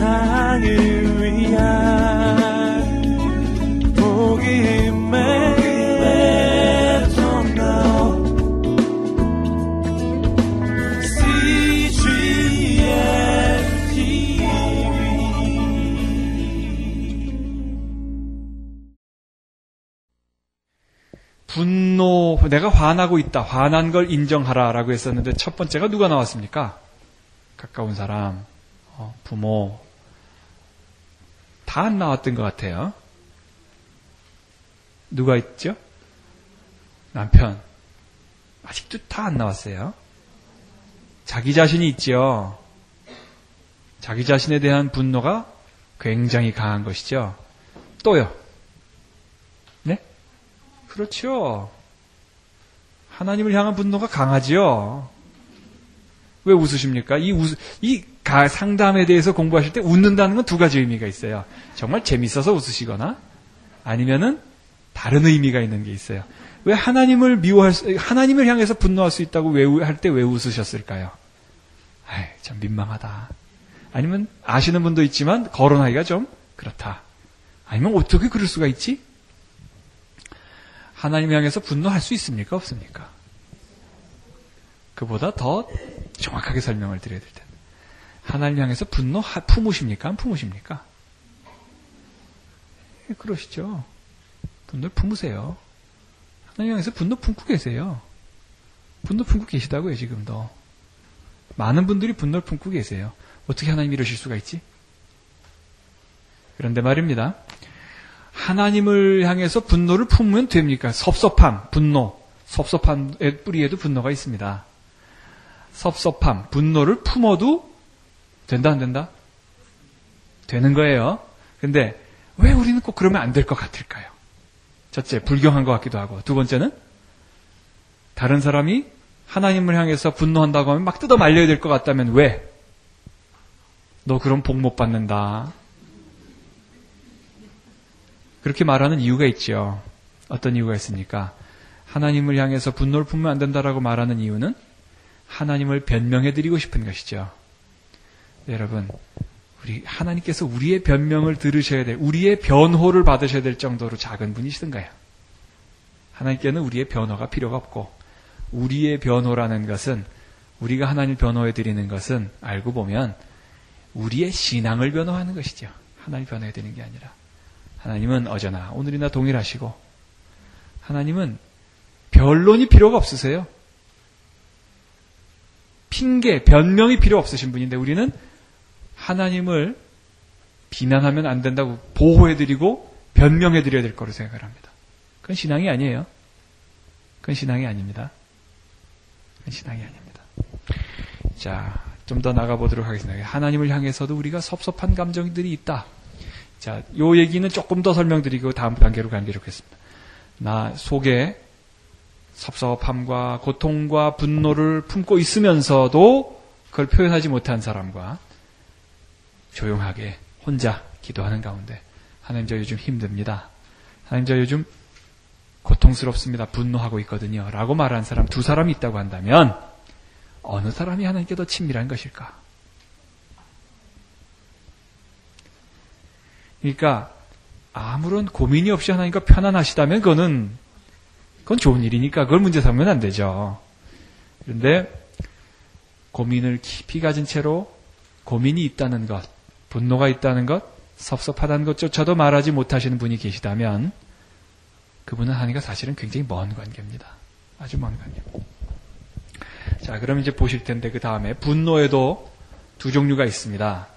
세상을 위한 복음의 분노, 내가 화나고 있다. 화난 걸 인정하라 라고 했었는데 첫 번째가 누가 나왔습니까? 가까운 사람, 어, 부모. 다 안 나왔던 것 같아요. 누가 있죠? 남편. 아직도 다 안 나왔어요. 자기 자신이 있죠. 자기 자신에 대한 분노가 굉장히 강한 것이죠. 또요. 그렇죠. 하나님을 향한 분노가 강하지요. 왜 웃으십니까? 이 웃, 이 상담에 대해서 공부하실 때 웃는다는 건 두 가지 의미가 있어요. 정말 재밌어서 웃으시거나 아니면은 다른 의미가 있는 게 있어요. 왜 하나님을 미워할 수, 하나님을 향해서 분노할 수 있다고 할 때 왜 웃으셨을까요? 아이, 참 민망하다. 아니면 아시는 분도 있지만 거론하기가 좀 그렇다. 아니면 어떻게 그럴 수가 있지? 하나님 향해서 분노할 수 있습니까? 없습니까? 그보다 더 정확하게 설명을 드려야 될 텐데. 하나님 향해서 분노 품으십니까? 안 품으십니까? 예, 그러시죠. 분노를 품으세요. 하나님 향해서 분노 품고 계세요. 분노 품고 계시다고요, 지금도. 많은 분들이 분노를 품고 계세요. 어떻게 하나님 이러실 수가 있지? 그런데 말입니다. 하나님을 향해서 분노를 품으면 됩니까? 섭섭함, 분노. 섭섭함의 뿌리에도 분노가 있습니다. 섭섭함, 분노를 품어도 된다, 안 된다? 되는 거예요. 근데 왜 우리는 꼭 그러면 안 될 것 같을까요? 첫째, 불경한 것 같기도 하고. 두 번째는 다른 사람이 하나님을 향해서 분노한다고 하면 막 뜯어 말려야 될 것 같다면 왜? 너 그럼 복 못 받는다. 그렇게 말하는 이유가 있죠. 어떤 이유가 있습니까? 하나님을 향해서 분노를 품으면 안 된다라고 말하는 이유는 하나님을 변명해 드리고 싶은 것이죠. 네, 여러분, 우리 하나님께서 우리의 변명을 들으셔야 될, 우리의 변호를 받으셔야 될 정도로 작은 분이시던가요? 하나님께는 우리의 변호가 필요가 없고, 우리의 변호라는 것은 우리가 하나님 변호해 드리는 것은 알고 보면 우리의 신앙을 변호하는 것이죠. 하나님 변호해 드리는 게 아니라. 하나님은 어제나 오늘이나 동일하시고 하나님은 변론이 필요가 없으세요. 핑계, 변명이 필요 없으신 분인데 우리는 하나님을 비난하면 안 된다고 보호해드리고 변명해드려야 될 거로 생각을 합니다. 그건 신앙이 아니에요. 그건 신앙이 아닙니다. 그건 신앙이 아닙니다. 자, 좀 더 나가보도록 하겠습니다. 하나님을 향해서도 우리가 섭섭한 감정들이 있다. 자, 요 얘기는 조금 더 설명드리고 다음 단계로 가기로 했습니다. 나 속에 섭섭함과 고통과 분노를 품고 있으면서도 그걸 표현하지 못한 사람과 조용하게 혼자 기도하는 가운데 하나님 저 요즘 힘듭니다. 하나님 저 요즘 고통스럽습니다. 분노하고 있거든요. 라고 말하는 사람 두 사람이 있다고 한다면 어느 사람이 하나님께 더 친밀한 것일까? 그러니까 아무런 고민이 없이 하나님과 편안하시다면 그거는 그건 좋은 일이니까 그걸 문제 삼으면 안 되죠. 그런데 고민을 깊이 가진 채로 고민이 있다는 것, 분노가 있다는 것, 섭섭하다는 것조차도 말하지 못하시는 분이 계시다면 그분은 하나님과 사실은 굉장히 먼 관계입니다. 아주 먼 관계입니다. 자, 그럼 이제 보실 텐데 그 다음에 분노에도 두 종류가 있습니다.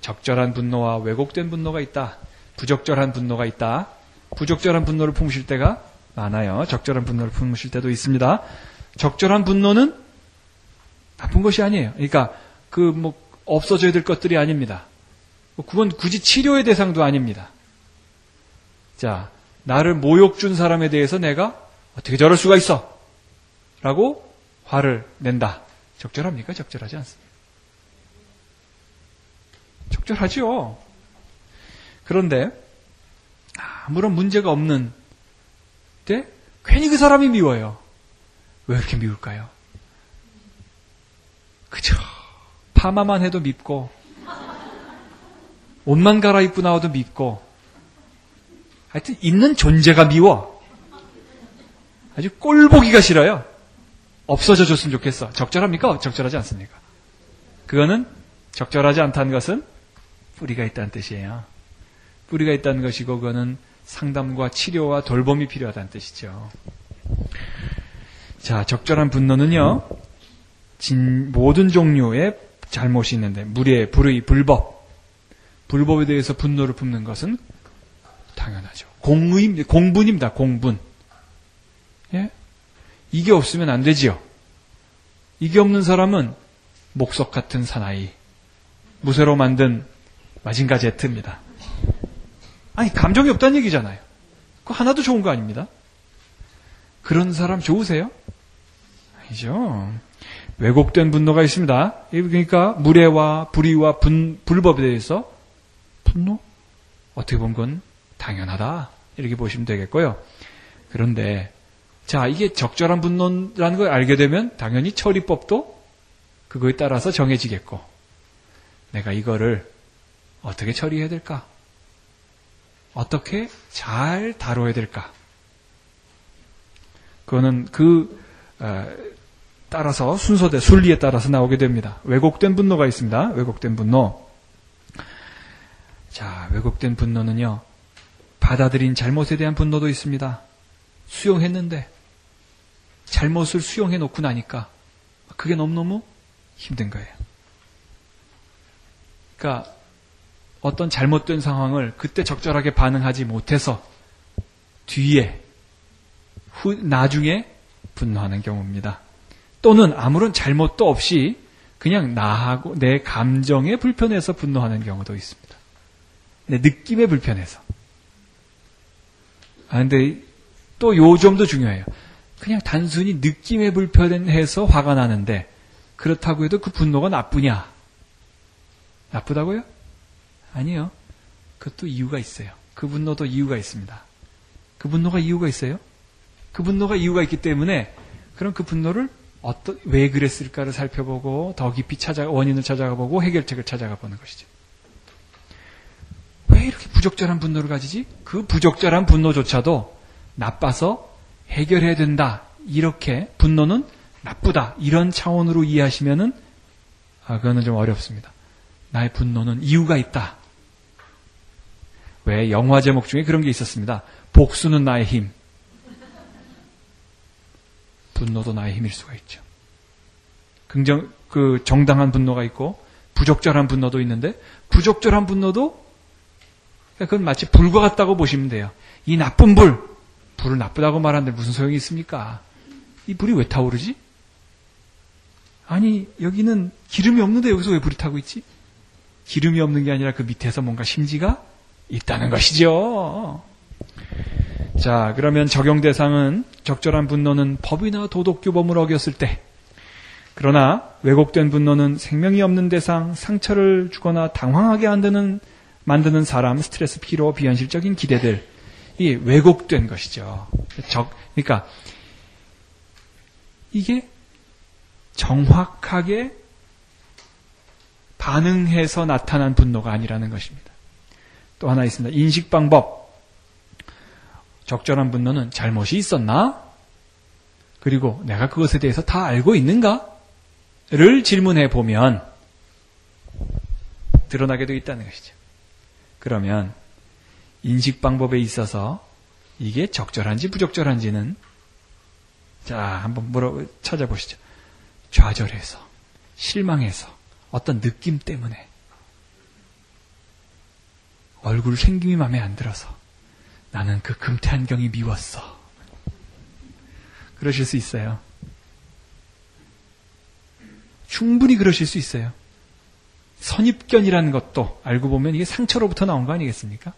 적절한 분노와 왜곡된 분노가 있다. 부적절한 분노가 있다. 부적절한 분노를 품으실 때가 많아요. 적절한 분노를 품으실 때도 있습니다. 적절한 분노는 나쁜 것이 아니에요. 그러니까 그 뭐 없어져야 될 것들이 아닙니다. 그건 굳이 치료의 대상도 아닙니다. 자, 나를 모욕 준 사람에 대해서 내가 어떻게 저럴 수가 있어? 라고 화를 낸다. 적절합니까? 적절하지 않습니다. 적절하죠. 그런데 아무런 문제가 없는 때 괜히 그 사람이 미워요. 왜 그렇게 미울까요? 그죠. 파마만 해도 밉고 옷만 갈아입고 나와도 밉고 하여튼 있는 존재가 미워. 아주 꼴 보기가 싫어요. 없어져 줬으면 좋겠어. 적절합니까? 적절하지 않습니까? 그거는 적절하지 않다는 것은 뿌리가 있다는 뜻이에요. 뿌리가 있다는 것이고 그거는 상담과 치료와 돌봄이 필요하다는 뜻이죠. 자, 적절한 분노는요. 진, 모든 종류의 잘못이 있는데 무례, 불의, 불법 불법에 대해서 분노를 품는 것은 당연하죠. 공의, 공분입니다. 공분. 예? 이게 없으면 안 되지요. 이게 없는 사람은 목석 같은 사나이, 무쇠로 만든 마징가 제트입니다. 아니, 감정이 없다는 얘기잖아요. 그거 하나도 좋은 거 아닙니다. 그런 사람 좋으세요? 아니죠. 왜곡된 분노가 있습니다. 그러니까 무례와 불의와 분, 불법에 대해서 분노? 어떻게 보면 그건 당연하다. 이렇게 보시면 되겠고요. 그런데 자, 이게 적절한 분노라는 걸 알게 되면 당연히 처리법도 그거에 따라서 정해지겠고 내가 이거를 어떻게 처리해야 될까? 어떻게 잘 다뤄야 될까? 그거는 그 어, 따라서 순서대 순리에 따라서 나오게 됩니다. 왜곡된 분노가 있습니다. 왜곡된 분노. 자, 왜곡된 분노는요. 받아들인 잘못에 대한 분노도 있습니다. 수용했는데 잘못을 수용해 놓고 나니까 그게 너무너무 힘든 거예요. 그러니까 어떤 잘못된 상황을 그때 적절하게 반응하지 못해서 뒤에 후, 나중에 분노하는 경우입니다. 또는 아무런 잘못도 없이 그냥 나하고 내 감정에 불편해서 분노하는 경우도 있습니다. 내 느낌에 불편해서. 아, 근데 또 요 점도 중요해요. 그냥 단순히 느낌에 불편해서 화가 나는데 그렇다고 해도 그 분노가 나쁘냐? 나쁘다고요? 아니요. 그것도 이유가 있어요. 그 분노도 이유가 있습니다. 그 분노가 이유가 있어요? 그 분노가 이유가 있기 때문에 그럼 그 분노를 어떤 왜 그랬을까를 살펴보고 더 깊이 찾아 원인을 찾아가 보고 해결책을 찾아가 보는 것이죠. 왜 이렇게 부적절한 분노를 가지지? 그 부적절한 분노조차도 나빠서 해결해야 된다. 이렇게 분노는 나쁘다. 이런 차원으로 이해하시면은 아, 그거는 좀 어렵습니다. 나의 분노는 이유가 있다. 왜 영화 제목 중에 그런 게 있었습니다. 복수는 나의 힘. 분노도 나의 힘일 수가 있죠. 긍정 그 정당한 분노가 있고 부적절한 분노도 있는데 부적절한 분노도 그건 마치 불과 같다고 보시면 돼요. 이 나쁜 불, 불을 나쁘다고 말하는데 무슨 소용이 있습니까? 이 불이 왜 타오르지? 아니 여기는 기름이 없는데 여기서 왜 불이 타고 있지? 기름이 없는 게 아니라 그 밑에서 뭔가 심지가 있다는 것이죠. 자, 그러면 적용 대상은 적절한 분노는 법이나 도덕 규범을 어겼을 때, 그러나 왜곡된 분노는 생명이 없는 대상, 상처를 주거나 당황하게 만드는 만드는 사람, 스트레스, 피로, 비현실적인 기대들, 이 왜곡된 것이죠. 적, 그러니까 이게 정확하게 반응해서 나타난 분노가 아니라는 것입니다. 또 하나 있습니다. 인식 방법. 적절한 분노는 잘못이 있었나? 그리고 내가 그것에 대해서 다 알고 있는가? 를 질문해 보면 드러나게 되어 있다는 것이죠. 그러면 인식 방법에 있어서 이게 적절한지 부적절한지는 자, 한번 물어 찾아보시죠. 좌절해서, 실망해서, 어떤 느낌 때문에, 얼굴 생김이 마음에 안 들어서, 나는 그 금태 안경이 미웠어. 그러실 수 있어요. 충분히 그러실 수 있어요. 선입견이라는 것도 알고 보면 이게 상처로부터 나온 거 아니겠습니까?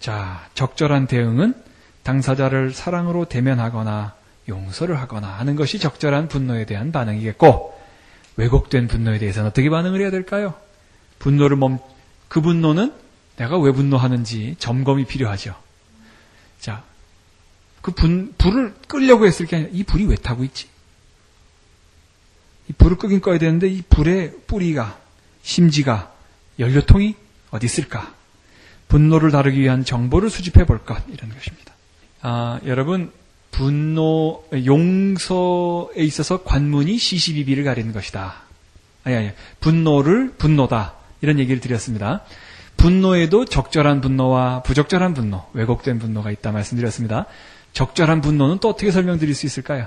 자, 적절한 대응은 당사자를 사랑으로 대면하거나 용서를 하거나 하는 것이 적절한 분노에 대한 반응이겠고, 왜곡된 분노에 대해서는 어떻게 반응을 해야 될까요? 분노를 멈, 그 분노는 내가 왜 분노하는지 점검이 필요하죠. 자, 그 분, 불을 끄려고 했을 게 아니라 이 불이 왜 타고 있지? 이 불을 끄긴 꺼야 되는데 이 불의 뿌리가 심지가, 연료통이 어디 있을까? 분노를 다루기 위한 정보를 수집해 볼 것, 이런 것입니다. 아, 여러분, 분노, 용서에 있어서 관문이 시시비비를 가리는 것이다. 아니, 아니, 분노를 분노다. 이런 얘기를 드렸습니다. 분노에도 적절한 분노와 부적절한 분노, 왜곡된 분노가 있다 말씀드렸습니다. 적절한 분노는 또 어떻게 설명드릴 수 있을까요?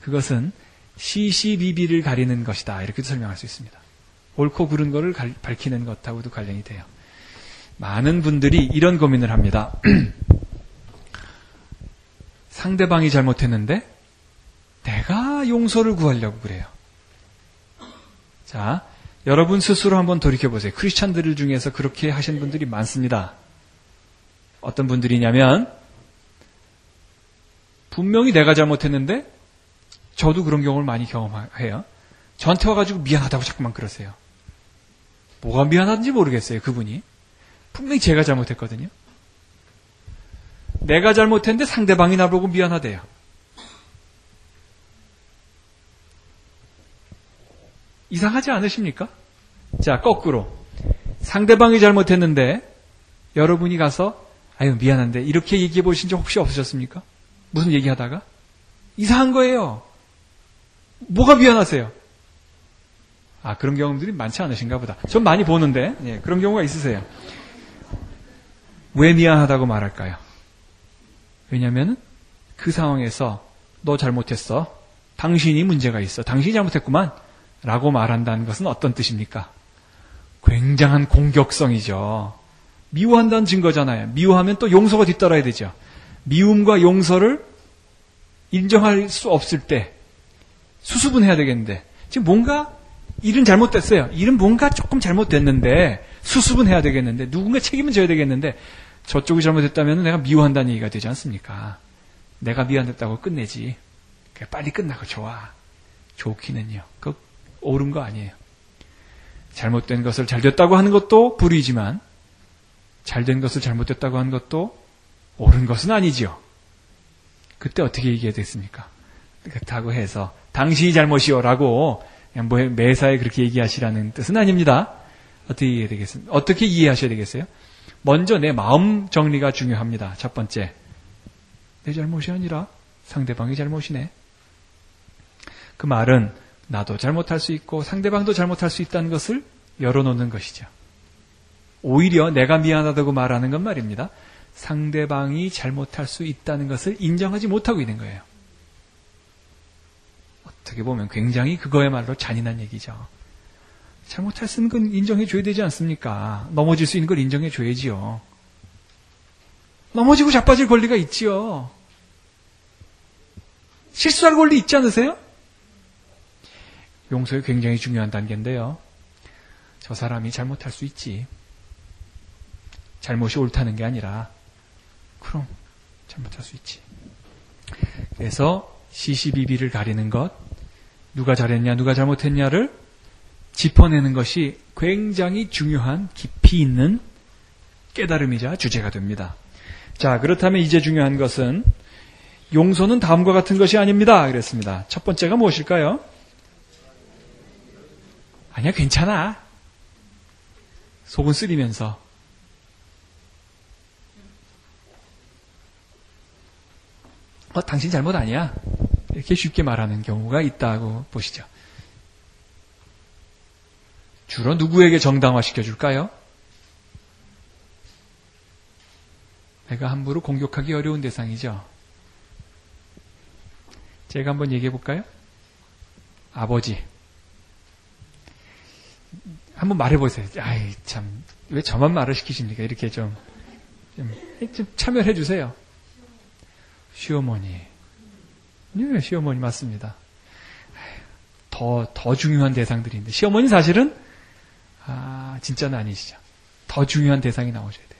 그것은 시시비비를 가리는 것이다. 이렇게 설명할 수 있습니다. 옳고 그른 거를 밝히는 것하고도 관련이 돼요. 많은 분들이 이런 고민을 합니다. 상대방이 잘못했는데 내가 용서를 구하려고 그래요. 자, 여러분 스스로 한번 돌이켜 보세요. 크리스찬들 중에서 그렇게 하신 분들이 많습니다. 어떤 분들이냐면 분명히 내가 잘못했는데 저도 그런 경우를 많이 경험해요. 저한테 와가지고 미안하다고 자꾸만 그러세요. 뭐가 미안한지 모르겠어요, 그분이. 분명히 제가 잘못했거든요. 내가 잘못했는데 상대방이 나보고 미안하대요. 이상하지 않으십니까? 자, 거꾸로. 상대방이 잘못했는데 여러분이 가서 아유 미안한데 이렇게 얘기해 보신 적 혹시 없으셨습니까? 무슨 얘기하다가 이상한 거예요. 뭐가 미안하세요? 아 그런 경험들이 많지 않으신가 보다. 전 많이 보는데 예, 그런 경우가 있으세요. 왜 미안하다고 말할까요? 왜냐하면 그 상황에서 너 잘못했어. 당신이 문제가 있어. 당신이 잘못했구만. 라고 말한다는 것은 어떤 뜻입니까? 굉장한 공격성이죠. 미워한다는 증거잖아요. 미워하면 또 용서가 뒤따라야 되죠. 미움과 용서를 인정할 수 없을 때 수습은 해야 되겠는데 지금 뭔가 일은 잘못됐어요. 일은 뭔가 조금 잘못됐는데 수습은 해야 되겠는데 누군가 책임은 져야 되겠는데 저쪽이 잘못했다면 내가 미워한다는 얘기가 되지 않습니까? 내가 미안했다고 끝내지. 빨리 끝나고 좋아. 좋기는요. 그 옳은 거 아니에요. 잘못된 것을 잘 됐다고 하는 것도 불의지만 잘된 것을 잘못됐다고 하는 것도 옳은 것은 아니지요. 그때 어떻게 얘기해야 됐습니까? 그렇다고 해서 당신이 잘못이요라고 뭐 매사에 그렇게 얘기하시라는 뜻은 아닙니다. 어떻게 이해해야 되겠습니까? 어떻게 이해하셔야 되겠어요? 먼저 내 마음 정리가 중요합니다. 첫 번째. 내 잘못이 아니라 상대방이 잘못이네. 그 말은 나도 잘못할 수 있고 상대방도 잘못할 수 있다는 것을 열어놓는 것이죠. 오히려 내가 미안하다고 말하는 건 말입니다. 상대방이 잘못할 수 있다는 것을 인정하지 못하고 있는 거예요. 어떻게 보면 굉장히 그거야말로 잔인한 얘기죠. 잘못할 수 있는 건 인정해 줘야 되지 않습니까? 넘어질 수 있는 걸 인정해 줘야지요. 넘어지고 자빠질 권리가 있지요. 실수할 권리 있지 않으세요? 용서에 굉장히 중요한 단계인데요. 저 사람이 잘못할 수 있지. 잘못이 옳다는 게 아니라, 그럼 잘못할 수 있지. 그래서 시시비비를 가리는 것, 누가 잘했냐, 누가 잘못했냐를 짚어내는 것이 굉장히 중요한 깊이 있는 깨달음이자 주제가 됩니다. 자, 그렇다면 이제 중요한 것은 용서는 다음과 같은 것이 아닙니다. 그랬습니다. 첫 번째가 무엇일까요? 아니야, 괜찮아. 속은 쓰리면서. 어, 당신 잘못 아니야. 이렇게 쉽게 말하는 경우가 있다고 보시죠. 주로 누구에게 정당화 시켜 줄까요? 내가 함부로 공격하기 어려운 대상이죠. 제가 한번 얘기해 볼까요? 아버지. 한번 말해보세요. 아이, 참, 왜 저만 말을 시키십니까? 이렇게 좀, 좀, 좀 참여해 주세요. 시어머니. 네, 시어머니 맞습니다. 더, 더 중요한 대상들인데. 시어머니 사실은, 아, 진짜는 아니시죠. 더 중요한 대상이 나오셔야 돼요.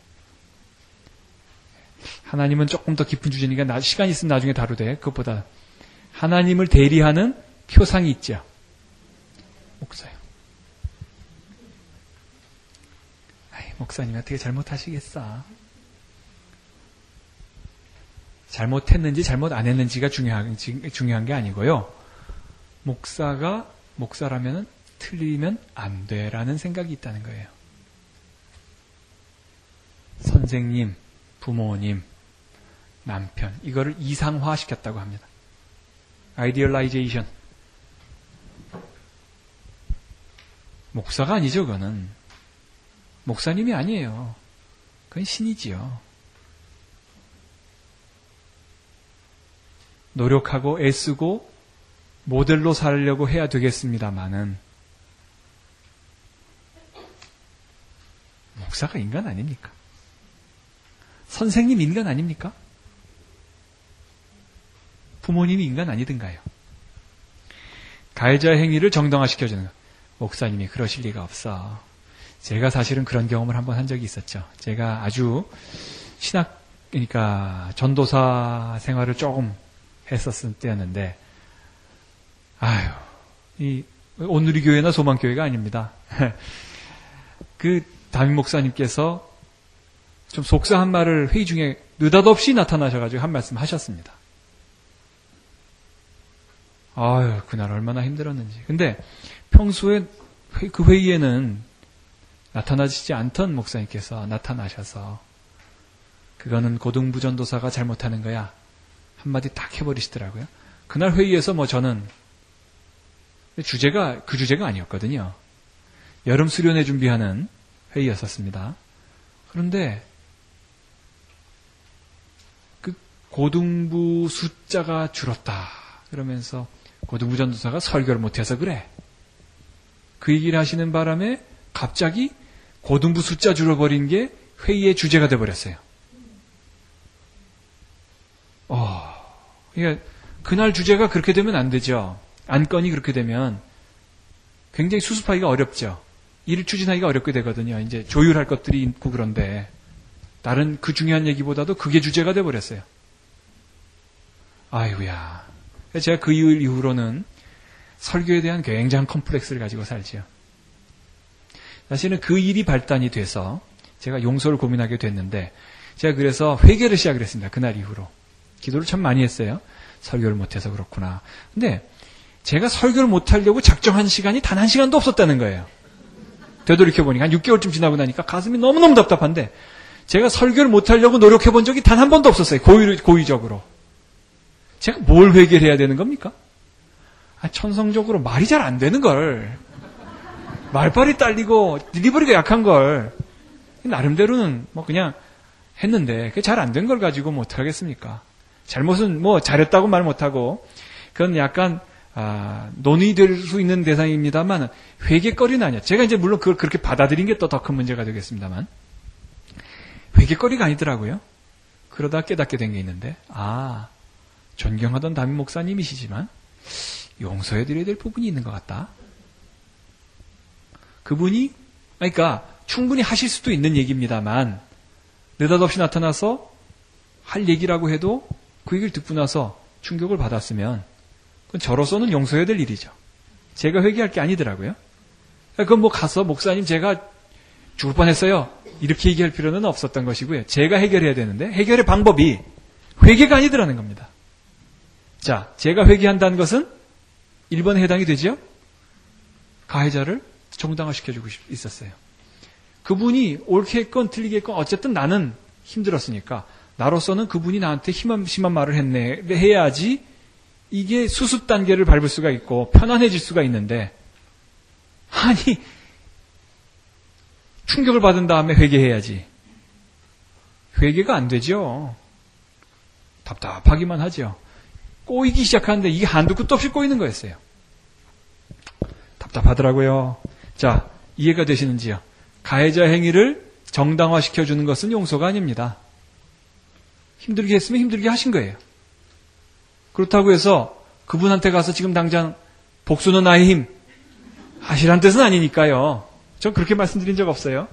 하나님은 조금 더 깊은 주제니까 시간 있으면 나중에 다루되, 그것보다 하나님을 대리하는 표상이 있죠. 목사요. 목사님 어떻게 잘못하시겠어? 잘못했는지 잘못 안 했는지가 중요한, 중요한 게 아니고요. 목사가 목사라면은 틀리면 안 돼라는 생각이 있다는 거예요. 선생님, 부모님, 남편, 이거를 이상화 시켰다고 합니다. idealization. 목사가 아니죠, 그거는. 목사님이 아니에요. 그건 신이지요. 노력하고 애쓰고 모델로 살려고 해야 되겠습니다만은 목사가 인간 아닙니까? 선생님 인간 아닙니까? 부모님이 인간 아니든가요? 가해자의 행위를 정당화시켜주는 것. 목사님이 그러실 리가 없어. 제가 사실은 그런 경험을 한번 한 적이 있었죠. 제가 아주 신학, 그러니까 전도사 생활을 조금 했었을 때였는데, 아유, 이, 오늘이 교회나 소망 교회가 아닙니다. 그 담임 목사님께서 좀 속상한 말을 회의 중에 느닷없이 나타나셔가지고 한 말씀 하셨습니다. 아유, 그날 얼마나 힘들었는지. 근데 평소에 그 회의에는 나타나지 않던 목사님께서 나타나셔서 그거는 고등부전도사가 잘못하는 거야. 한마디 딱 해버리시더라고요. 그날 회의에서 뭐 저는 주제가 그 주제가 아니었거든요. 여름 수련회 준비하는 회의였었습니다. 그런데 그 고등부 숫자가 줄었다. 그러면서 고등부 전도사가 설교를 못해서 그래. 그 얘기를 하시는 바람에 갑자기 고등부 숫자 줄어버린 게 회의의 주제가 돼버렸어요. 어, 그러니까 그날 주제가 그렇게 되면 안 되죠. 안건이 그렇게 되면 굉장히 수습하기가 어렵죠. 일을 추진하기가 어렵게 되거든요. 이제 조율할 것들이 있고 그런데 다른 그 중요한 얘기보다도 그게 주제가 돼버렸어요. 아이고야. 제가 그 이후로는 설교에 대한 굉장한 컴플렉스를 가지고 살지요. 사실은 그 일이 발단이 돼서 제가 용서를 고민하게 됐는데 제가 그래서 회개를 시작을 했습니다. 그날 이후로. 기도를 참 많이 했어요. 설교를 못해서 그렇구나. 근데 제가 설교를 못하려고 작정한 시간이 단 한 시간도 없었다는 거예요. 되돌이켜보니까 한 6개월쯤 지나고 나니까 가슴이 너무너무 답답한데 제가 설교를 못하려고 노력해본 적이 단 한 번도 없었어요. 고의, 고의적으로. 제가 뭘 회개를 해야 되는 겁니까? 아, 천성적으로 말이 잘 안 되는 걸. 말빨이 딸리고 딜리버리가 약한 걸. 나름대로는 뭐 그냥 했는데 그게 잘 안 된 걸 가지고 뭐 어떡하겠습니까? 잘못은 뭐 잘했다고 말 못하고 그건 약간 아, 논의될 수 있는 대상입니다만 회개거리는 아니야. 제가 이제 물론 그걸 그렇게 받아들인 게 또 더 큰 문제가 되겠습니다만 회개거리가 아니더라고요. 그러다 깨닫게 된 게 있는데 아 존경하던 담임 목사님이시지만 용서해드려야 될 부분이 있는 것 같다. 그분이 그러니까 충분히 하실 수도 있는 얘기입니다만 느닷없이 나타나서 할 얘기라고 해도 그 얘기를 듣고 나서 충격을 받았으면 그건 저로서는 용서해야 될 일이죠. 제가 회개할 게 아니더라고요. 그건 뭐 가서 목사님 제가 죽을 뻔했어요. 이렇게 얘기할 필요는 없었던 것이고요. 제가 해결해야 되는데 해결의 방법이 회개가 아니더라는 겁니다. 자, 제가 회개한다는 것은 1번에 해당이 되죠? 가해자를 정당화시켜주고 있었어요. 그분이 옳게 했건 틀리게 했건 어쨌든 나는 힘들었으니까 나로서는 그분이 나한테 심한, 심한 말을 했네 해야지 이게 수습 단계를 밟을 수가 있고 편안해질 수가 있는데 아니 충격을 받은 다음에 회개해야지. 회개가 안 되죠. 답답하기만 하죠. 꼬이기 시작하는데 이게 한두 끝도 없이 꼬이는 거였어요. 답답하더라고요. 자, 이해가 되시는지요? 가해자 행위를 정당화시켜 주는 것은 용서가 아닙니다. 힘들게 했으면 힘들게 하신 거예요. 그렇다고 해서 그분한테 가서 지금 당장 복수는 나의 힘 하시란 뜻은 아니니까요. 전 그렇게 말씀드린 적 없어요.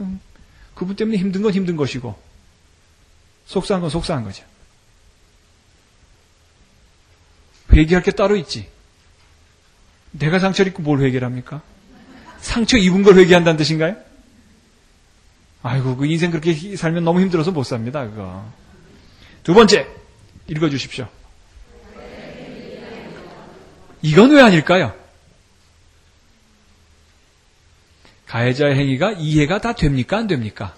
음, 그분 때문에 힘든 건 힘든 것이고 속상한 건 속상한 거죠. 회개할 게 따로 있지. 내가 상처를 입고 뭘 회개를 합니까? 상처 입은 걸 회개한다는 뜻인가요? 아이고, 그 인생 그렇게 살면 너무 힘들어서 못 삽니다, 그거. 두 번째, 읽어주십시오. 이건 왜 아닐까요? 가해자의 행위가 이해가 다 됩니까? 안 됩니까?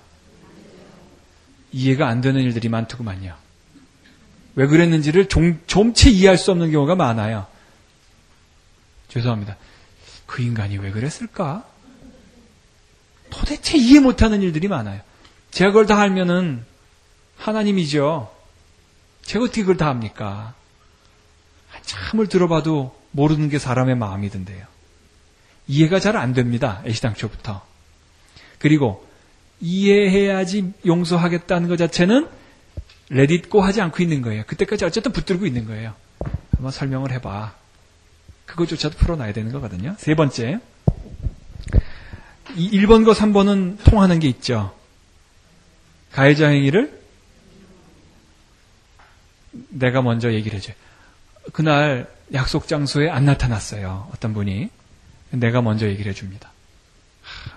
이해가 안 되는 일들이 많더구만요. 왜 그랬는지를 좀, 좀채 이해할 수 없는 경우가 많아요. 죄송합니다. 그 인간이 왜 그랬을까? 도대체 이해 못하는 일들이 많아요. 제가 그걸 다 알면은 하나님이죠. 제가 어떻게 그걸 다 합니까? 참을 들어봐도 모르는 게 사람의 마음이던데요. 이해가 잘 안 됩니다. 애시당초부터. 그리고 이해해야지 용서하겠다는 것 자체는 레딧고 하지 않고 있는 거예요. 그때까지 어쨌든 붙들고 있는 거예요. 한번 설명을 해봐. 그것조차도 풀어놔야 되는 거거든요. 세 번째. 이 1번과 3번은 통하는 게 있죠. 가해자 행위를 내가 먼저 얘기를 해줘요. 그날 약속 장소에 안 나타났어요. 어떤 분이. 내가 먼저 얘기를 해줍니다.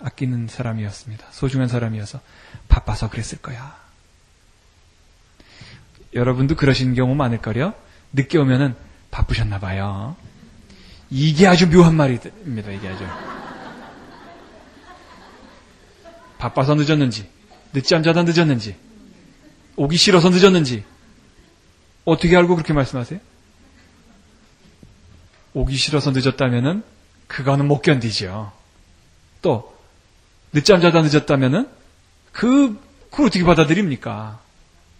아끼는 사람이었습니다. 소중한 사람이어서 바빠서 그랬을 거야. 여러분도 그러신 경우 많을걸요? 늦게 오면은 바쁘셨나 봐요. 이게 아주 묘한 말입니다. 이게 아주. 바빠서 늦었는지, 늦잠 자다 늦었는지, 오기 싫어서 늦었는지, 어떻게 알고 그렇게 말씀하세요? 오기 싫어서 늦었다면은 그거는 못 견디죠. 또 늦잠 자다 늦었다면은 그 그걸 어떻게 받아들입니까?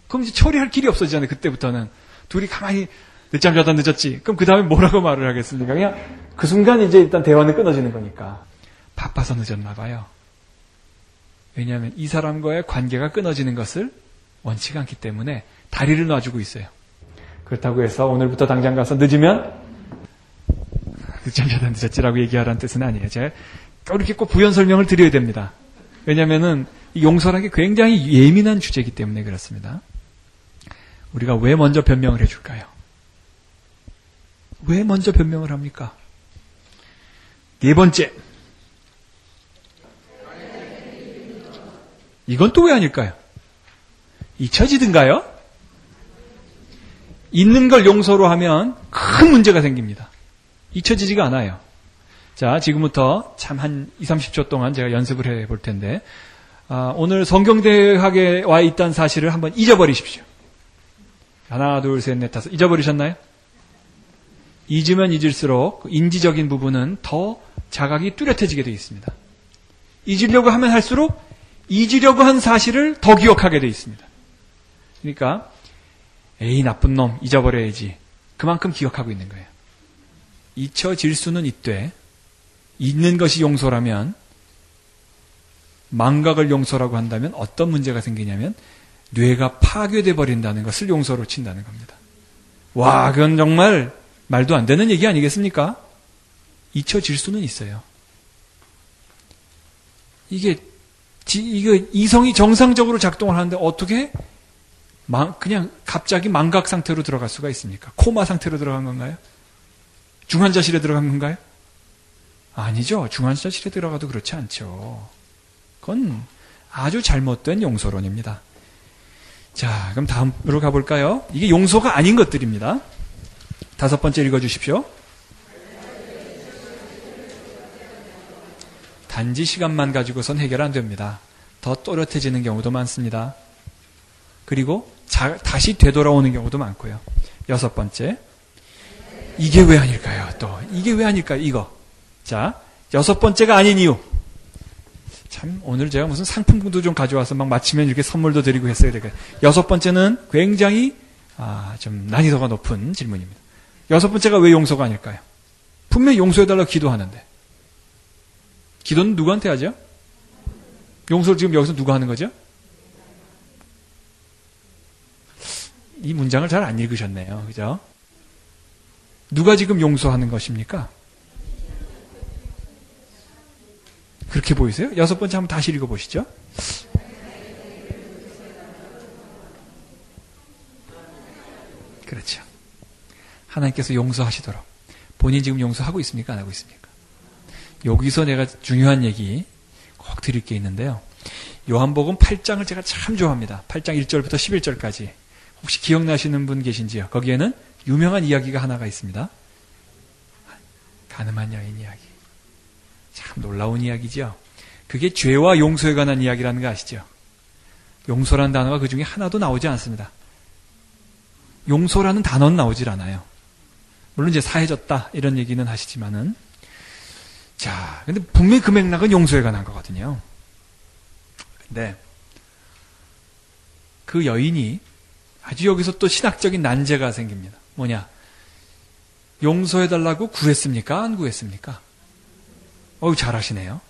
그럼 이제 처리할 길이 없어지잖아요. 그때부터는 둘이 가만히 늦잠 자다 늦었지. 그럼 그 다음에 뭐라고 말을 하겠습니까? 그냥 그 순간 이제 일단 대화는 끊어지는 거니까 바빠서 늦었나 봐요. 왜냐하면 이 사람과의 관계가 끊어지는 것을 원치가 않기 때문에 다리를 놔주고 있어요. 그렇다고 해서 오늘부터 당장 가서 늦으면 늦잠 자다 늦었지라고 얘기하라는 뜻은 아니에요. 제가 이렇게 꼭 부연 설명을 드려야 됩니다. 왜냐하면은 용서라는 게 굉장히 예민한 주제이기 때문에 그렇습니다. 우리가 왜 먼저 변명을 해줄까요? 왜 먼저 변명을 합니까? 네 번째. 이건 또 왜 아닐까요? 잊혀지든가요? 있는 걸 용서로 하면 큰 문제가 생깁니다. 잊혀지지가 않아요. 자, 지금부터 참 한 2, 30초 동안 제가 연습을 해 볼 텐데, 아, 오늘 성경대학에 와 있다는 사실을 한번 잊어버리십시오. 하나, 둘, 셋, 넷, 다섯. 잊어버리셨나요? 잊으면 잊을수록 그 인지적인 부분은 더 자각이 뚜렷해지게 되어 있습니다. 잊으려고 하면 할수록 잊으려고 한 사실을 더 기억하게 되어 있습니다. 그러니까 에이 나쁜 놈 잊어버려야지. 그만큼 기억하고 있는 거예요. 잊혀질 수는 있되 있는 것이 용서라면 망각을 용서라고 한다면 어떤 문제가 생기냐면 뇌가 파괴돼 버린다는 것을 용서로 친다는 겁니다. 와, 그건 정말 말도 안 되는 얘기 아니겠습니까? 잊혀질 수는 있어요. 이게 이거 이성이 정상적으로 작동을 하는데 어떻게 그냥 갑자기 망각 상태로 들어갈 수가 있습니까? 코마 상태로 들어간 건가요? 중환자실에 들어간 건가요? 아니죠. 중환자실에 들어가도 그렇지 않죠. 그건 아주 잘못된 용서론입니다. 자, 그럼 다음으로 가볼까요? 이게 용서가 아닌 것들입니다. 다섯 번째 읽어 주십시오. 단지 시간만 가지고선 해결 안 됩니다. 더 또렷해지는 경우도 많습니다. 그리고 자, 다시 되돌아오는 경우도 많고요. 여섯 번째. 이게 왜 아닐까요? 또. 이게 왜 아닐까요? 이거. 자, 여섯 번째가 아닌 이유. 참, 오늘 제가 무슨 상품도 좀 가져와서 막 마치면 이렇게 선물도 드리고 했어야 되겠 여섯 번째는 굉장히, 아, 좀 난이도가 높은 질문입니다. 여섯 번째가 왜 용서가 아닐까요? 분명히 용서해달라고 기도하는데. 기도는 누구한테 하죠? 용서를 지금 여기서 누가 하는 거죠? 이 문장을 잘 안 읽으셨네요. 그죠? 누가 지금 용서하는 것입니까? 그렇게 보이세요? 여섯 번째 한번 다시 읽어보시죠. 그렇죠. 하나님께서 용서하시도록. 본인 지금 용서하고 있습니까? 안 하고 있습니까? 여기서 내가 중요한 얘기 꼭 드릴 게 있는데요. 요한복음 8장을 제가 참 좋아합니다. 8장 1절부터 11절까지. 혹시 기억나시는 분 계신지요? 거기에는 유명한 이야기가 하나가 있습니다. 가늠한 여인 이야기. 참 놀라운 이야기죠. 그게 죄와 용서에 관한 이야기라는 거 아시죠? 용서라는 단어가 그 중에 하나도 나오지 않습니다. 용서라는 단어는 나오질 않아요. 물론 이제 사해졌다 이런 얘기는 하시지만은 자, 근데 분명히 그 맥락은 용서에 관한 거거든요. 근데 그 여인이 아주 여기서 또 신학적인 난제가 생깁니다. 뭐냐? 용서해달라고 구했습니까? 안 구했습니까? 어우, 잘하시네요.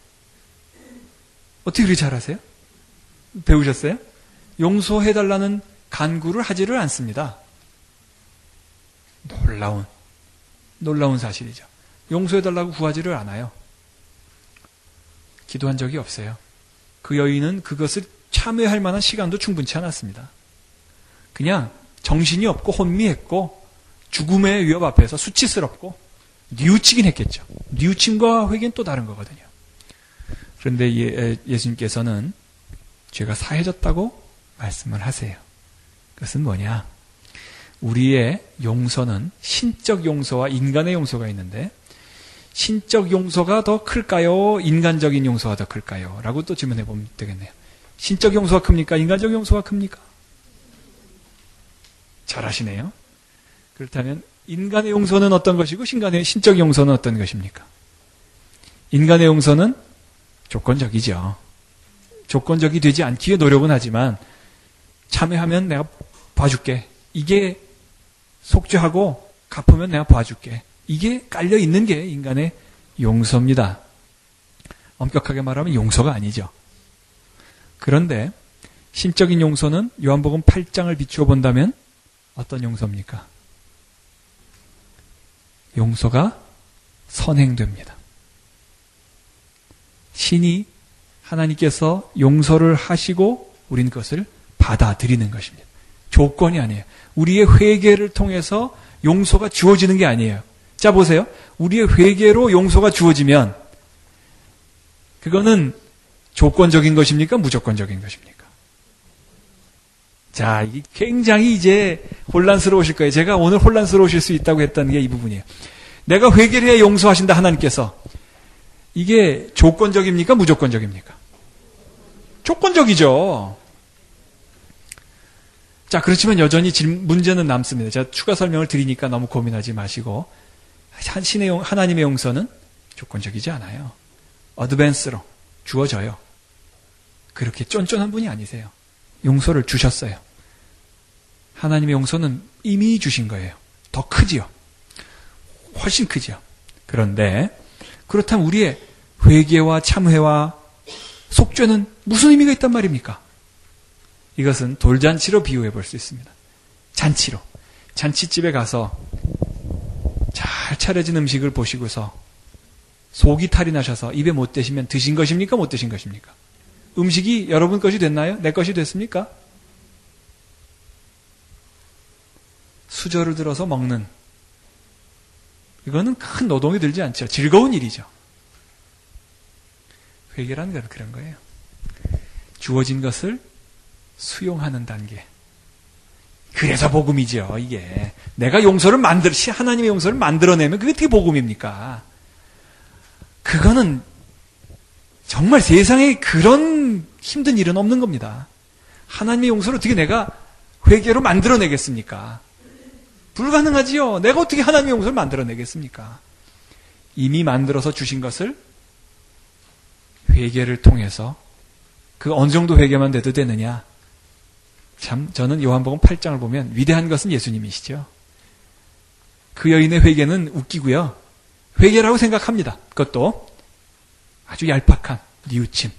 어떻게 그렇게 잘하세요? 배우셨어요? 용서해달라는 간구를 하지를 않습니다. 놀라운, 놀라운 사실이죠. 용서해달라고 구하지를 않아요. 기도한 적이 없어요. 그 여인은 그것을 참여할 만한 시간도 충분치 않았습니다. 그냥 정신이 없고 혼미했고 죽음의 위협 앞에서 수치스럽고 뉘우치긴 했겠죠. 뉘우침과 회개는 또 다른 거거든요. 그런데 예, 예수님께서는 죄가 사해졌다고 말씀을 하세요. 그것은 뭐냐? 우리의 용서는 신적 용서와 인간의 용서가 있는데 신적 용서가 더 클까요? 인간적인 용서가 더 클까요? 라고 또 질문해 보면 되겠네요. 신적 용서가 큽니까? 인간적 용서가 큽니까? 잘하시네요. 그렇다면 인간의 용서는 어떤 것이고 신간의 신적 용서는 어떤 것입니까? 인간의 용서는 조건적이죠. 조건적이 되지 않기 위해 노력은 하지만 참여하면 내가 봐줄게. 이게 속죄하고 갚으면 내가 봐줄게. 이게 깔려 있는 게 인간의 용서입니다. 엄격하게 말하면 용서가 아니죠. 그런데 신적인 용서는 요한복음 8장을 비추어 본다면 어떤 용서입니까? 용서가 선행됩니다. 신이 하나님께서 용서를 하시고 우린 그것을 받아들이는 것입니다. 조건이 아니에요. 우리의 회개를 통해서 용서가 주어지는 게 아니에요. 자 보세요. 우리의 회개로 용서가 주어지면 그거는 조건적인 것입니까? 무조건적인 것입니까? 자, 굉장히 이제 혼란스러우실 거예요. 제가 오늘 혼란스러우실 수 있다고 했던 게이 부분이에요. 내가 회개를 해야 용서하신다 하나님께서 이게 조건적입니까? 무조건적입니까? 조건적이죠. 자, 그렇지만 여전히 문제는 남습니다. 제가 추가 설명을 드리니까 너무 고민하지 마시고 신의 용, 하나님의 용서는 조건적이지 않아요. 어드밴스로 주어져요. 그렇게 쫀쫀한 분이 아니세요. 용서를 주셨어요. 하나님의 용서는 이미 주신 거예요. 더 크지요. 훨씬 크지요. 그런데 그렇다면 우리의 회개와 참회와 속죄는 무슨 의미가 있단 말입니까? 이것은 돌잔치로 비유해 볼 수 있습니다. 잔치로. 잔치집에 가서 잘 차려진 음식을 보시고서 속이 탈이 나셔서 입에 못 대시면 드신 것입니까? 못 드신 것입니까? 음식이 여러분 것이 됐나요? 내 것이 됐습니까? 수저를 들어서 먹는 이거는 큰 노동이 들지 않죠. 즐거운 일이죠. 회개라는 건 그런 거예요. 주어진 것을 수용하는 단계. 그래서 복음이죠, 이게. 내가 용서를 만들, 하나님의 용서를 만들어내면 그게 어떻게 복음입니까? 그거는 정말 세상에 그런 힘든 일은 없는 겁니다. 하나님의 용서를 어떻게 내가 회개로 만들어내겠습니까? 불가능하지요. 내가 어떻게 하나님의 용서를 만들어내겠습니까? 이미 만들어서 주신 것을 회개를 통해서 그 어느 정도 회개만 돼도 되느냐? 참 저는 요한복음 8장을 보면 위대한 것은 예수님이시죠. 그 여인의 회개는 웃기고요. 회개라고 생각합니다. 그것도 아주 얄팍한 뉘우침.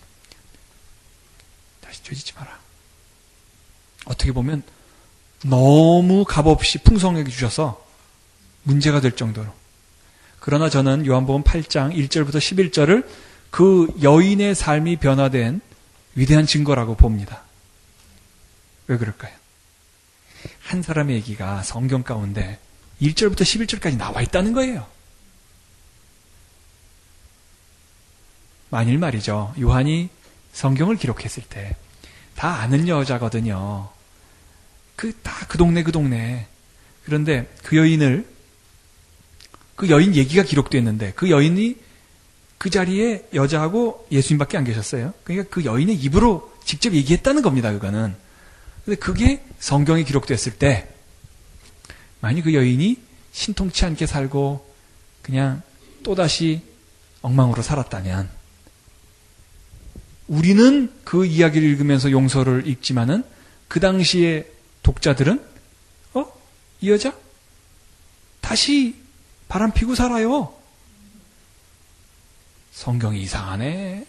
다시 죄짓지 마라. 어떻게 보면 너무 값없이 풍성하게 주셔서 문제가 될 정도로. 그러나 저는 요한복음 8장 1절부터 11절을 그 여인의 삶이 변화된 위대한 증거라고 봅니다. 왜 그럴까요? 한 사람의 얘기가 성경 가운데 1절부터 11절까지 나와 있다는 거예요. 만일 말이죠. 요한이 성경을 기록했을 때 다 아는 여자거든요. 그, 다 그 동네 그 동네. 그런데 그 여인을, 그 여인 얘기가 기록되어 있는데 그 여인이 그 자리에 여자하고 예수님밖에 안 계셨어요. 그러니까 그 여인의 입으로 직접 얘기했다는 겁니다. 그거는. 근데 그게 성경에 기록됐을 때 만약 그 여인이 신통치 않게 살고 그냥 또다시 엉망으로 살았다면 우리는 그 이야기를 읽으면서 용서를 읽지만은 그 당시에 독자들은 어? 이 여자 다시 바람 피고 살아요. 성경이 이상하네.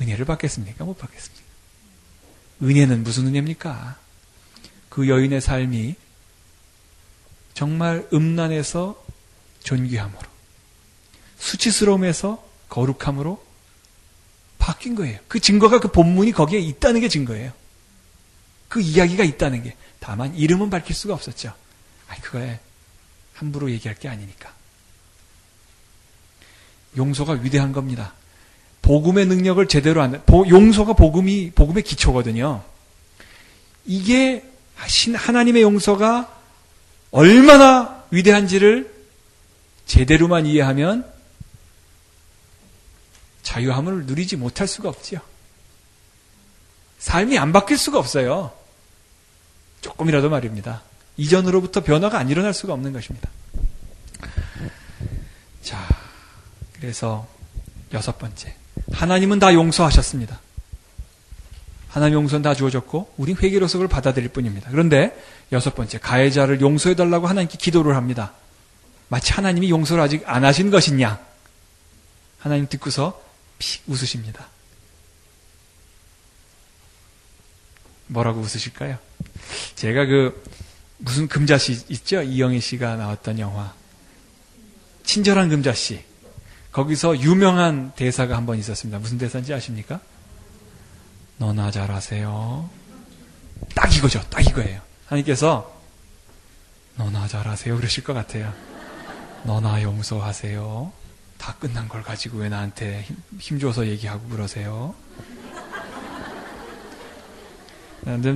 은혜를 받겠습니까? 못 받겠습니까? 은혜는 무슨 은혜입니까? 그 여인의 삶이 정말 음란에서 존귀함으로, 수치스러움에서 거룩함으로 바뀐 거예요. 그 증거가 그 본문이 거기에 있다는 게 증거예요. 그 이야기가 있다는 게. 다만 이름은 밝힐 수가 없었죠. 아니, 그거에 함부로 얘기할 게 아니니까. 용서가 위대한 겁니다. 복음의 능력을 제대로 안, 용서가 복음이, 복음의 기초거든요. 이게 하나님의 용서가 얼마나 위대한지를 제대로만 이해하면 자유함을 누리지 못할 수가 없지요. 삶이 안 바뀔 수가 없어요. 조금이라도 말입니다. 이전으로부터 변화가 안 일어날 수가 없는 것입니다. 자, 그래서 여섯 번째. 하나님은 다 용서하셨습니다. 하나님 용서는 다 주어졌고, 우린 회개로서 그걸 받아들일 뿐입니다. 그런데 여섯 번째, 가해자를 용서해 달라고 하나님께 기도를 합니다. 마치 하나님이 용서를 아직 안 하신 것이냐. 하나님 듣고서 픽 웃으십니다. 뭐라고 웃으실까요? 제가 그 무슨 금자씨 있죠? 이영희 씨가 나왔던 영화. 친절한 금자씨. 거기서 유명한 대사가 한 번 있었습니다. 무슨 대사인지 아십니까? 너나 잘하세요. 딱 이거죠. 딱 이거예요. 하나님께서 너나 잘하세요. 그러실 것 같아요. 너나 용서하세요. 다 끝난 걸 가지고 왜 나한테 힘, 줘서 얘기하고 그러세요?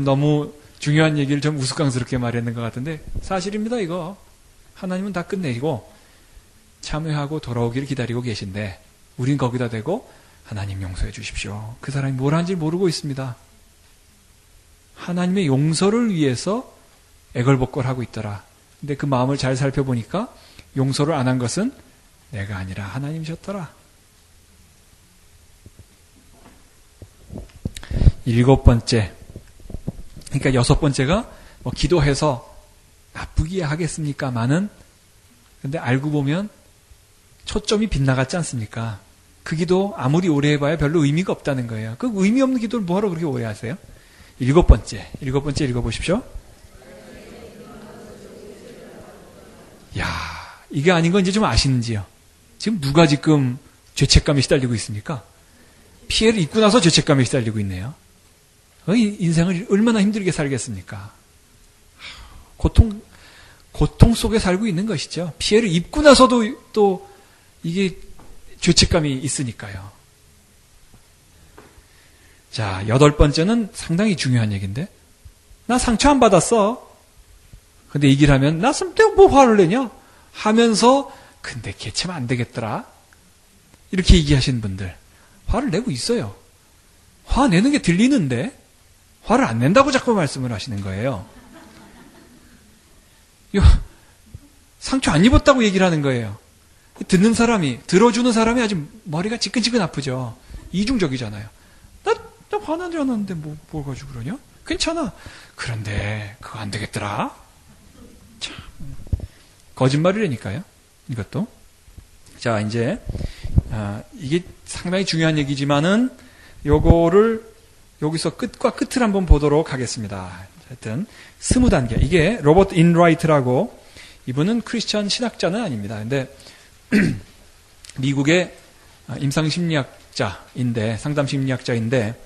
너무 중요한 얘기를 좀 우스꽝스럽게 말했는 것 같은데 사실입니다 이거 하나님은 다 끝내고 참여하고 돌아오기를 기다리고 계신데 우린 거기다 대고 하나님 용서해 주십시오. 그 사람이 뭘 하는지 모르고 있습니다. 하나님의 용서를 위해서 애걸복걸하고 있더라. 근데 그 마음을 잘 살펴보니까 용서를 안 한 것은 내가 아니라 하나님이셨더라. 일곱 번째. 그러니까 여섯 번째가 뭐 기도해서 나쁘게 하겠습니까? 많은 근데 알고 보면 초점이 빗나갔지 않습니까? 그 기도 아무리 오래 해봐야 별로 의미가 없다는 거예요. 그 의미 없는 기도를 뭐하러 그렇게 오해하세요? 일곱 번째. 일곱 번째 읽어보십시오. 야 이게 아닌 건 이제 좀 아시는지요? 지금 누가 지금 죄책감에 시달리고 있습니까? 피해를 입고 나서 죄책감에 시달리고 있네요. 인생을 얼마나 힘들게 살겠습니까? 고통, 고통 속에 살고 있는 것이죠. 피해를 입고 나서도 또 이게 죄책감이 있으니까요. 자, 여덟 번째는 상당히 중요한 얘기인데, 나 상처 안 받았어. 근데 얘기를 하면, 나 내가 뭐 화를 내냐? 하면서, 근데 개체면 안 되겠더라. 이렇게 얘기하시는 분들, 화를 내고 있어요. 화 내는 게 들리는데, 화를 안 낸다고 자꾸 말씀을 하시는 거예요. 상처 안 입었다고 얘기를 하는 거예요. 듣는 사람이, 들어주는 사람이 아주 머리가 지끈지끈 아프죠. 이중적이잖아요. 나, 나 화나지 않았는데 뭐, 뭘 가지고 그러냐? 괜찮아. 그런데, 그거 안 되겠더라? 참. 거짓말이라니까요. 이것도. 자, 이제, 아, 이게 상당히 중요한 얘기지만은, 요거를 여기서 끝과 끝을 한번 보도록 하겠습니다. 하여튼, 스무 단계. 이게 로버트 인라이트라고, 이분은 크리스천 신학자는 아닙니다. 근데, 미국의 임상 심리학자인데, 상담 심리학자인데,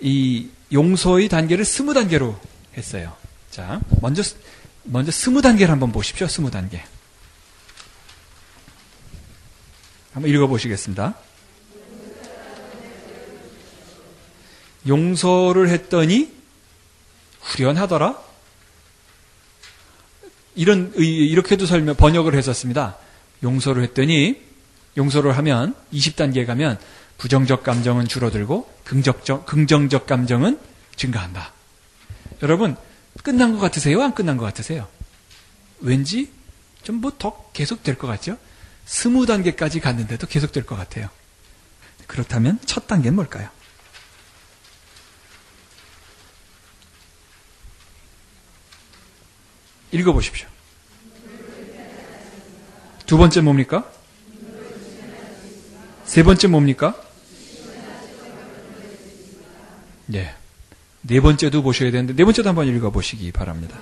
이 용서의 단계를 스무 단계로 했어요. 자, 먼저, 먼저 스무 단계를 한번 보십시오. 스무 단계. 한번 읽어 보시겠습니다. 용서를 했더니 후련하더라? 이런, 이렇게도 설명, 번역을 했었습니다. 용서를 했더니 용서를 하면 20단계 가면 부정적 감정은 줄어들고 긍정적, 긍정적 감정은 증가한다. 여러분, 끝난 것 같으세요? 안 끝난 것 같으세요? 왠지 좀 뭐 더 계속 될 것 같죠? 스무 단계까지 갔는데도 계속 될 것 같아요. 그렇다면 첫 단계는 뭘까요? 읽어보십시오. 두 번째 뭡니까? 세 번째 뭡니까? 네. 네 번째도 보셔야 되는데, 네 번째도 한번 읽어보시기 바랍니다.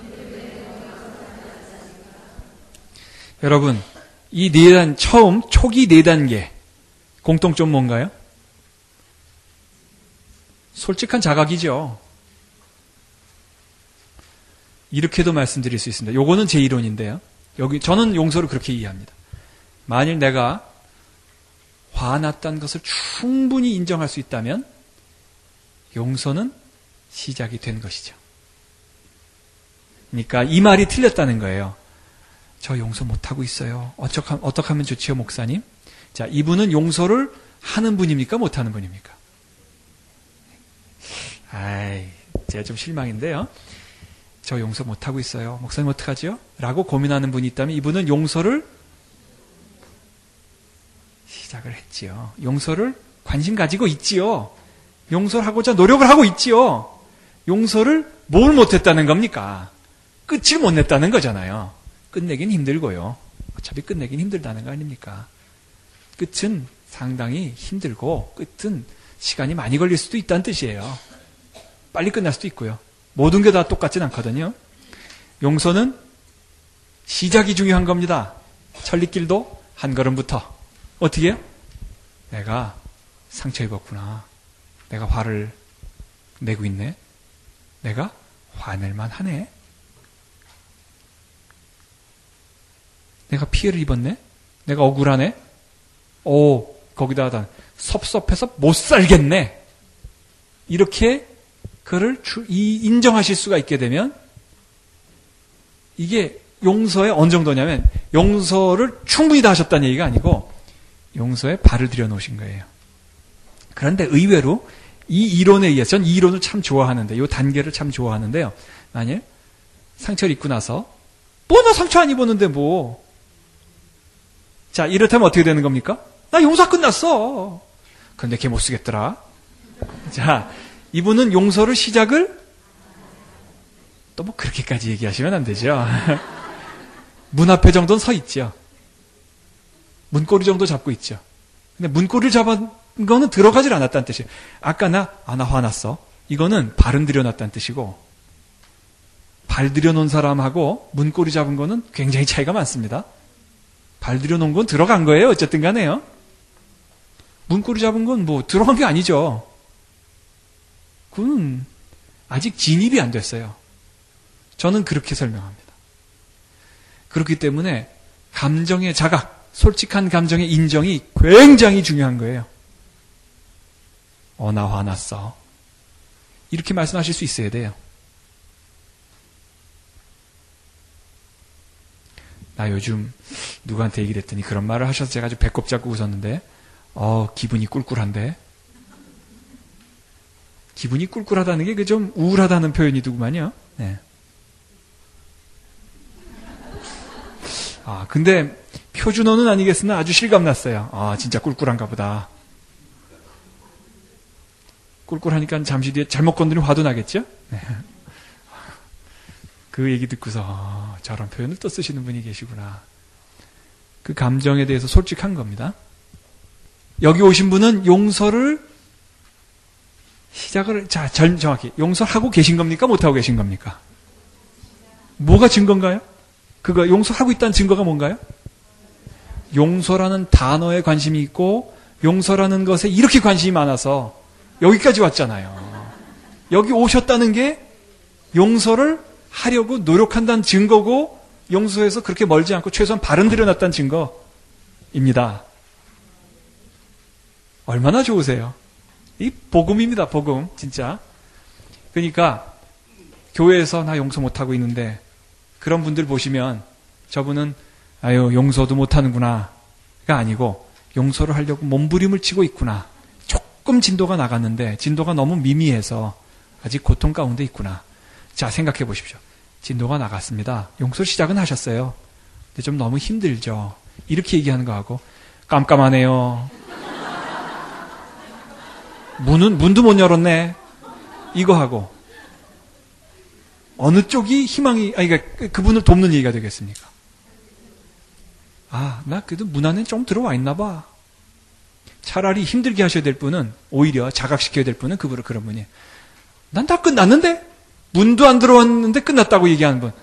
여러분, 이 네 단, 처음, 초기 네 단계, 공통점 뭔가요? 솔직한 자각이죠. 이렇게도 말씀드릴 수 있습니다. 요거는 제 이론인데요. 여기, 저는 용서를 그렇게 이해합니다. 만일 내가 화났다는 것을 충분히 인정할 수 있다면 용서는 시작이 된 것이죠. 그러니까 이 말이 틀렸다는 거예요. 저 용서 못하고 있어요. 어떡하, 어떻게 하면 좋지요, 목사님? 자, 이분은 용서를 하는 분입니까? 못하는 분입니까? 아이, 제가 좀 실망인데요. 저 용서 못하고 있어요. 목사님 어떡하죠? 라고 고민하는 분이 있다면 이분은 용서를 시작을 했지요. 용서를 관심 가지고 있지요. 용서를 하고자 노력을 하고 있지요. 용서를 뭘 못했다는 겁니까? 끝을 못 냈다는 거잖아요. 끝내긴 힘들고요. 어차피 끝내긴 힘들다는 거 아닙니까? 끝은 상당히 힘들고 끝은 시간이 많이 걸릴 수도 있다는 뜻이에요. 빨리 끝날 수도 있고요. 모든 게 다 똑같진 않거든요. 용서는 시작이 중요한 겁니다. 천리길도 한 걸음부터. 어떻게 해요? 내가 상처 입었구나. 내가 화를 내고 있네. 내가 화낼만 하네. 내가 피해를 입었네. 내가 억울하네. 오, 거기다가 섭섭해서 못 살겠네. 이렇게 그를 인정하실 수가 있게 되면 이게 용서에 어느 정도냐면 용서를 충분히 다 하셨다는 얘기가 아니고 용서에 발을 들여놓으신 거예요. 그런데 의외로 이 이론에 의해서 전이 이론을 참 좋아하는데 이 단계를 참 좋아하는데요. 만일 상처를 입고 나서 뭐 나 상처 안 입었는데 뭐. 자 이렇다면 어떻게 되는 겁니까? 나 용서 끝났어. 그런데 걔 못 쓰겠더라. 자 이분은 용서를 시작을 또 뭐 그렇게까지 얘기하시면 안 되죠. 문 앞에 정도는 서 있죠. 문고리 정도 잡고 있죠. 근데 문고리를 잡은 거는 들어가질 않았다는 뜻이에요. 아까 나, 아, 나 화났어. 이거는 발은 들여놨다는 뜻이고, 발 들여놓은 사람하고 문고리 잡은 거는 굉장히 차이가 많습니다. 발 들여놓은 건 들어간 거예요. 어쨌든 간에요. 문고리 잡은 건 뭐 들어간 게 아니죠. 그건 아직 진입이 안 됐어요. 저는 그렇게 설명합니다. 그렇기 때문에 감정의 자각, 솔직한 감정의 인정이 굉장히 중요한 거예요. 어, 나 화났어. 이렇게 말씀하실 수 있어야 돼요. 나 요즘 누구한테 얘기를 했더니 그런 말을 하셔서 제가 아주 배꼽 잡고 웃었는데, 어, 기분이 꿀꿀한데? 기분이 꿀꿀하다는 게 그 좀 우울하다는 표현이더구만요. 네. 아, 근데 표준어는 아니겠으나 아주 실감났어요. 아, 진짜 꿀꿀한가 보다. 꿀꿀하니까 잠시 뒤에 잘못 건드리면 화도 나겠죠? 네. 그 얘기 듣고서 아, 저런 표현을 또 쓰시는 분이 계시구나. 그 감정에 대해서 솔직한 겁니다. 여기 오신 분은 용서를 시작을 자 정확히 용서하고 계신 겁니까? 못하고 계신 겁니까? 뭐가 증거인가요? 그거 용서하고 있다는 증거가 뭔가요? 용서라는 단어에 관심이 있고 용서라는 것에 이렇게 관심이 많아서 여기까지 왔잖아요. 여기 오셨다는 게 용서를 하려고 노력한다는 증거고 용서에서 그렇게 멀지 않고 최소한 발은 들여놨다는 증거입니다. 얼마나 좋으세요? 이 복음입니다, 복음. 진짜. 그러니까 교회에서 나 용서 못하고 있는데 그런 분들 보시면 저분은 아유 용서도 못하는구나 가 아니고 용서를 하려고 몸부림을 치고 있구나. 조금 진도가 나갔는데 진도가 너무 미미해서 아직 고통 가운데 있구나. 자, 생각해 보십시오. 진도가 나갔습니다. 용서 시작은 하셨어요. 근데 좀 너무 힘들죠. 이렇게 얘기하는 거하고 깜깜하네요. 문은 문도 못 열었네. 이거 하고 어느 쪽이 희망이 아니 그러니까 그분을 돕는 얘기가 되겠습니까? 아, 나 그래도 문 안에 좀 들어와 있나 봐. 차라리 힘들게 하셔야 될 분은 오히려 자각시켜야 될 분은 그분을 그런 분이. 난 다 끝났는데 문도 안 들어왔는데 끝났다고 얘기하는 분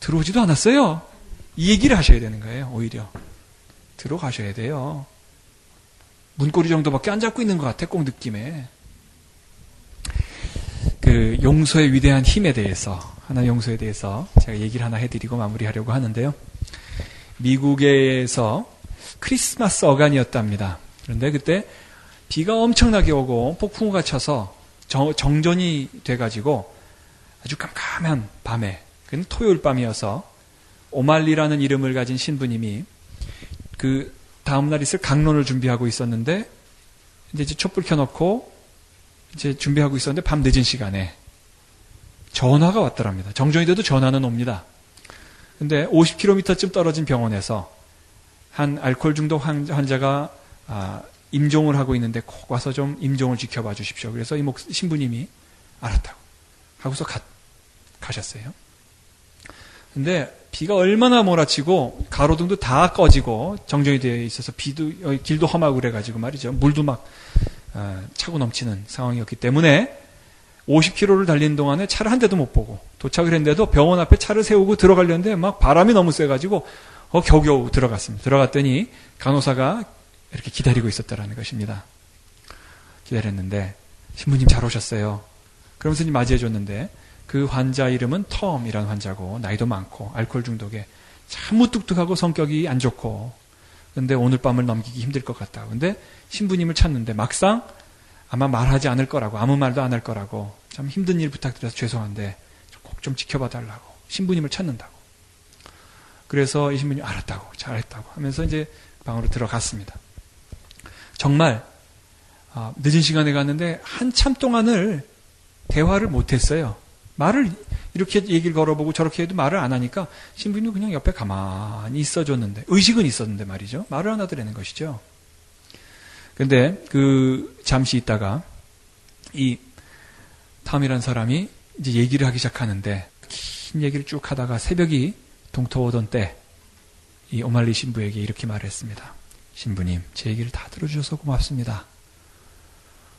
들어오지도 않았어요. 이 얘기를 하셔야 되는 거예요. 오히려 들어가셔야 돼요. 문고리 정도밖에 안 잡고 있는 것 같아, 꼭 느낌에. 그 용서의 위대한 힘에 대해서 하나 용서에 대해서 제가 얘기를 하나 해드리고 마무리하려고 하는데요. 미국에서 크리스마스 어간이었답니다. 그런데 그때 비가 엄청나게 오고 폭풍우가 쳐서 정, 정전이 돼가지고 아주 깜깜한 밤에, 그는 토요일 밤이어서 오말리라는 이름을 가진 신부님이 그 다음날 있을 강론을 준비하고 있었는데 이제 촛불 켜놓고 이제 준비하고 있었는데 밤 늦은 시간에 전화가 왔더랍니다. 정전이 돼도 전화는 옵니다. 근데 50km쯤 떨어진 병원에서 한 알코올 중독 환자가 아, 임종을 하고 있는데 꼭 와서 좀 임종을 지켜봐 주십시오. 그래서 이 목, 신부님이 알았다고 하고서 가, 가셨어요. 근데 비가 얼마나 몰아치고 가로등도 다 꺼지고 정전이 되어 있어서 비도 길도 험하고 그래가지고 말이죠. 물도 막 어, 차고 넘치는 상황이었기 때문에 50km를 달리는 동안에 차를 한 대도 못 보고 도착을 했는데도 병원 앞에 차를 세우고 들어가려는데 막 바람이 너무 세가지고 어, 겨우겨우 들어갔습니다. 들어갔더니 간호사가 이렇게 기다리고 있었다라는 것입니다. 기다렸는데 신부님 잘 오셨어요. 그러면서 맞이해 줬는데 그 환자 이름은 텀이라는 환자고 나이도 많고 알코올 중독에 참 무뚝뚝하고 성격이 안 좋고 근데 오늘 밤을 넘기기 힘들 것 같다. 근데 신부님을 찾는데 막상 아마 말하지 않을 거라고 아무 말도 안 할 거라고 참 힘든 일 부탁드려서 죄송한데 꼭 좀 지켜봐 달라고 신부님을 찾는다고. 그래서 이 신부님 알았다고 잘했다고 하면서 이제 방으로 들어갔습니다. 정말 아, 늦은 시간에 갔는데 한참 동안을 대화를 못했어요. 말을 이렇게 얘기를 걸어보고 저렇게 해도 말을 안 하니까 신부님은 그냥 옆에 가만히 있어줬는데 의식은 있었는데 말이죠. 말을 안 하더라는 것이죠. 근데 그 잠시 있다가 이 탐이란 사람이 이제 얘기를 하기 시작하는데 긴 얘기를 쭉 하다가 새벽이 동터오던 때 이 오말리 신부에게 이렇게 말했습니다. 신부님, 제 얘기를 다 들어주셔서 고맙습니다.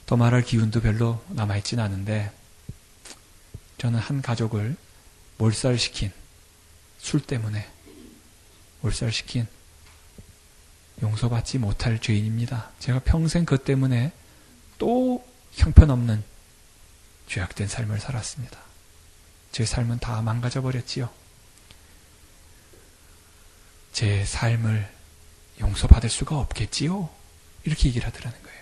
더 말할 기운도 별로 남아있진 않은데 저는 한 가족을 몰살시킨 술 때문에 몰살시킨 용서받지 못할 죄인입니다. 제가 평생 그 때문에 또 형편없는 죄악된 삶을 살았습니다. 제 삶은 다 망가져 버렸지요. 제 삶을 용서받을 수가 없겠지요. 이렇게 얘기를 하더라는 거예요.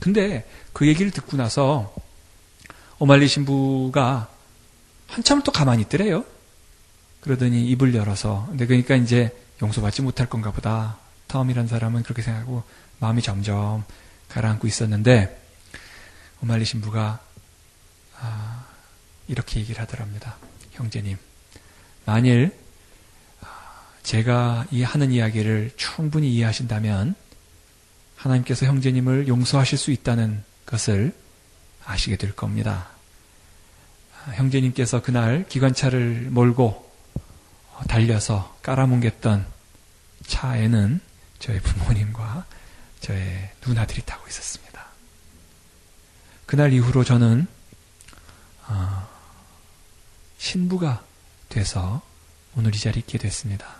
근데 그 얘기를 듣고 나서 오말리 신부가 한참 또 가만히 있더래요. 그러더니 입을 열어서, 근데 그러니까 이제 용서받지 못할 건가 보다. 텀이란 사람은 그렇게 생각하고 마음이 점점 가라앉고 있었는데, 오말리 신부가, 아, 이렇게 얘기를 하더랍니다. 형제님, 만일 아, 제가 이 하는 이야기를 충분히 이해하신다면 하나님께서 형제님을 용서하실 수 있다는 것을 아시게 될 겁니다. 형제님께서 그날 기관차를 몰고 달려서 깔아뭉갰던 차에는 저의 부모님과 저의 누나들이 타고 있었습니다. 그날 이후로 저는 어, 신부가 돼서 오늘 이 자리에 있게 됐습니다.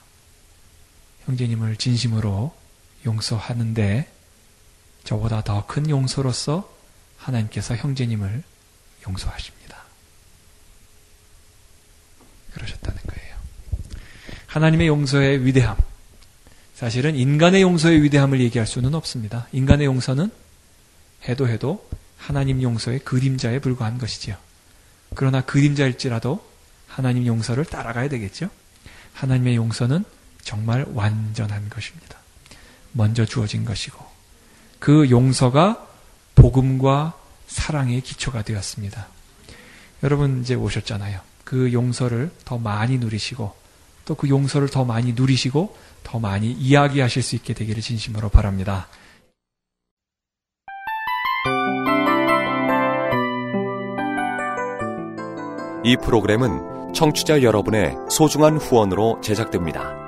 형제님을 진심으로 용서하는데 저보다 더 큰 용서로서 하나님께서 형제님을 용서하십니다. 그러셨다는 거예요. 하나님의 용서의 위대함. 사실은 인간의 용서의 위대함을 얘기할 수는 없습니다. 인간의 용서는 해도 해도 하나님 용서의 그림자에 불과한 것이지요. 그러나 그림자일지라도 하나님 용서를 따라가야 되겠죠. 하나님의 용서는 정말 완전한 것입니다. 먼저 주어진 것이고 그 용서가 복음과 사랑의 기초가 되었습니다. 여러분 이제 오셨잖아요. 그 용서를 더 많이 누리시고 또 그 용서를 더 많이 누리시고 더 많이 이야기하실 수 있게 되기를 진심으로 바랍니다. 이 프로그램은 청취자 여러분의 소중한 후원으로 제작됩니다.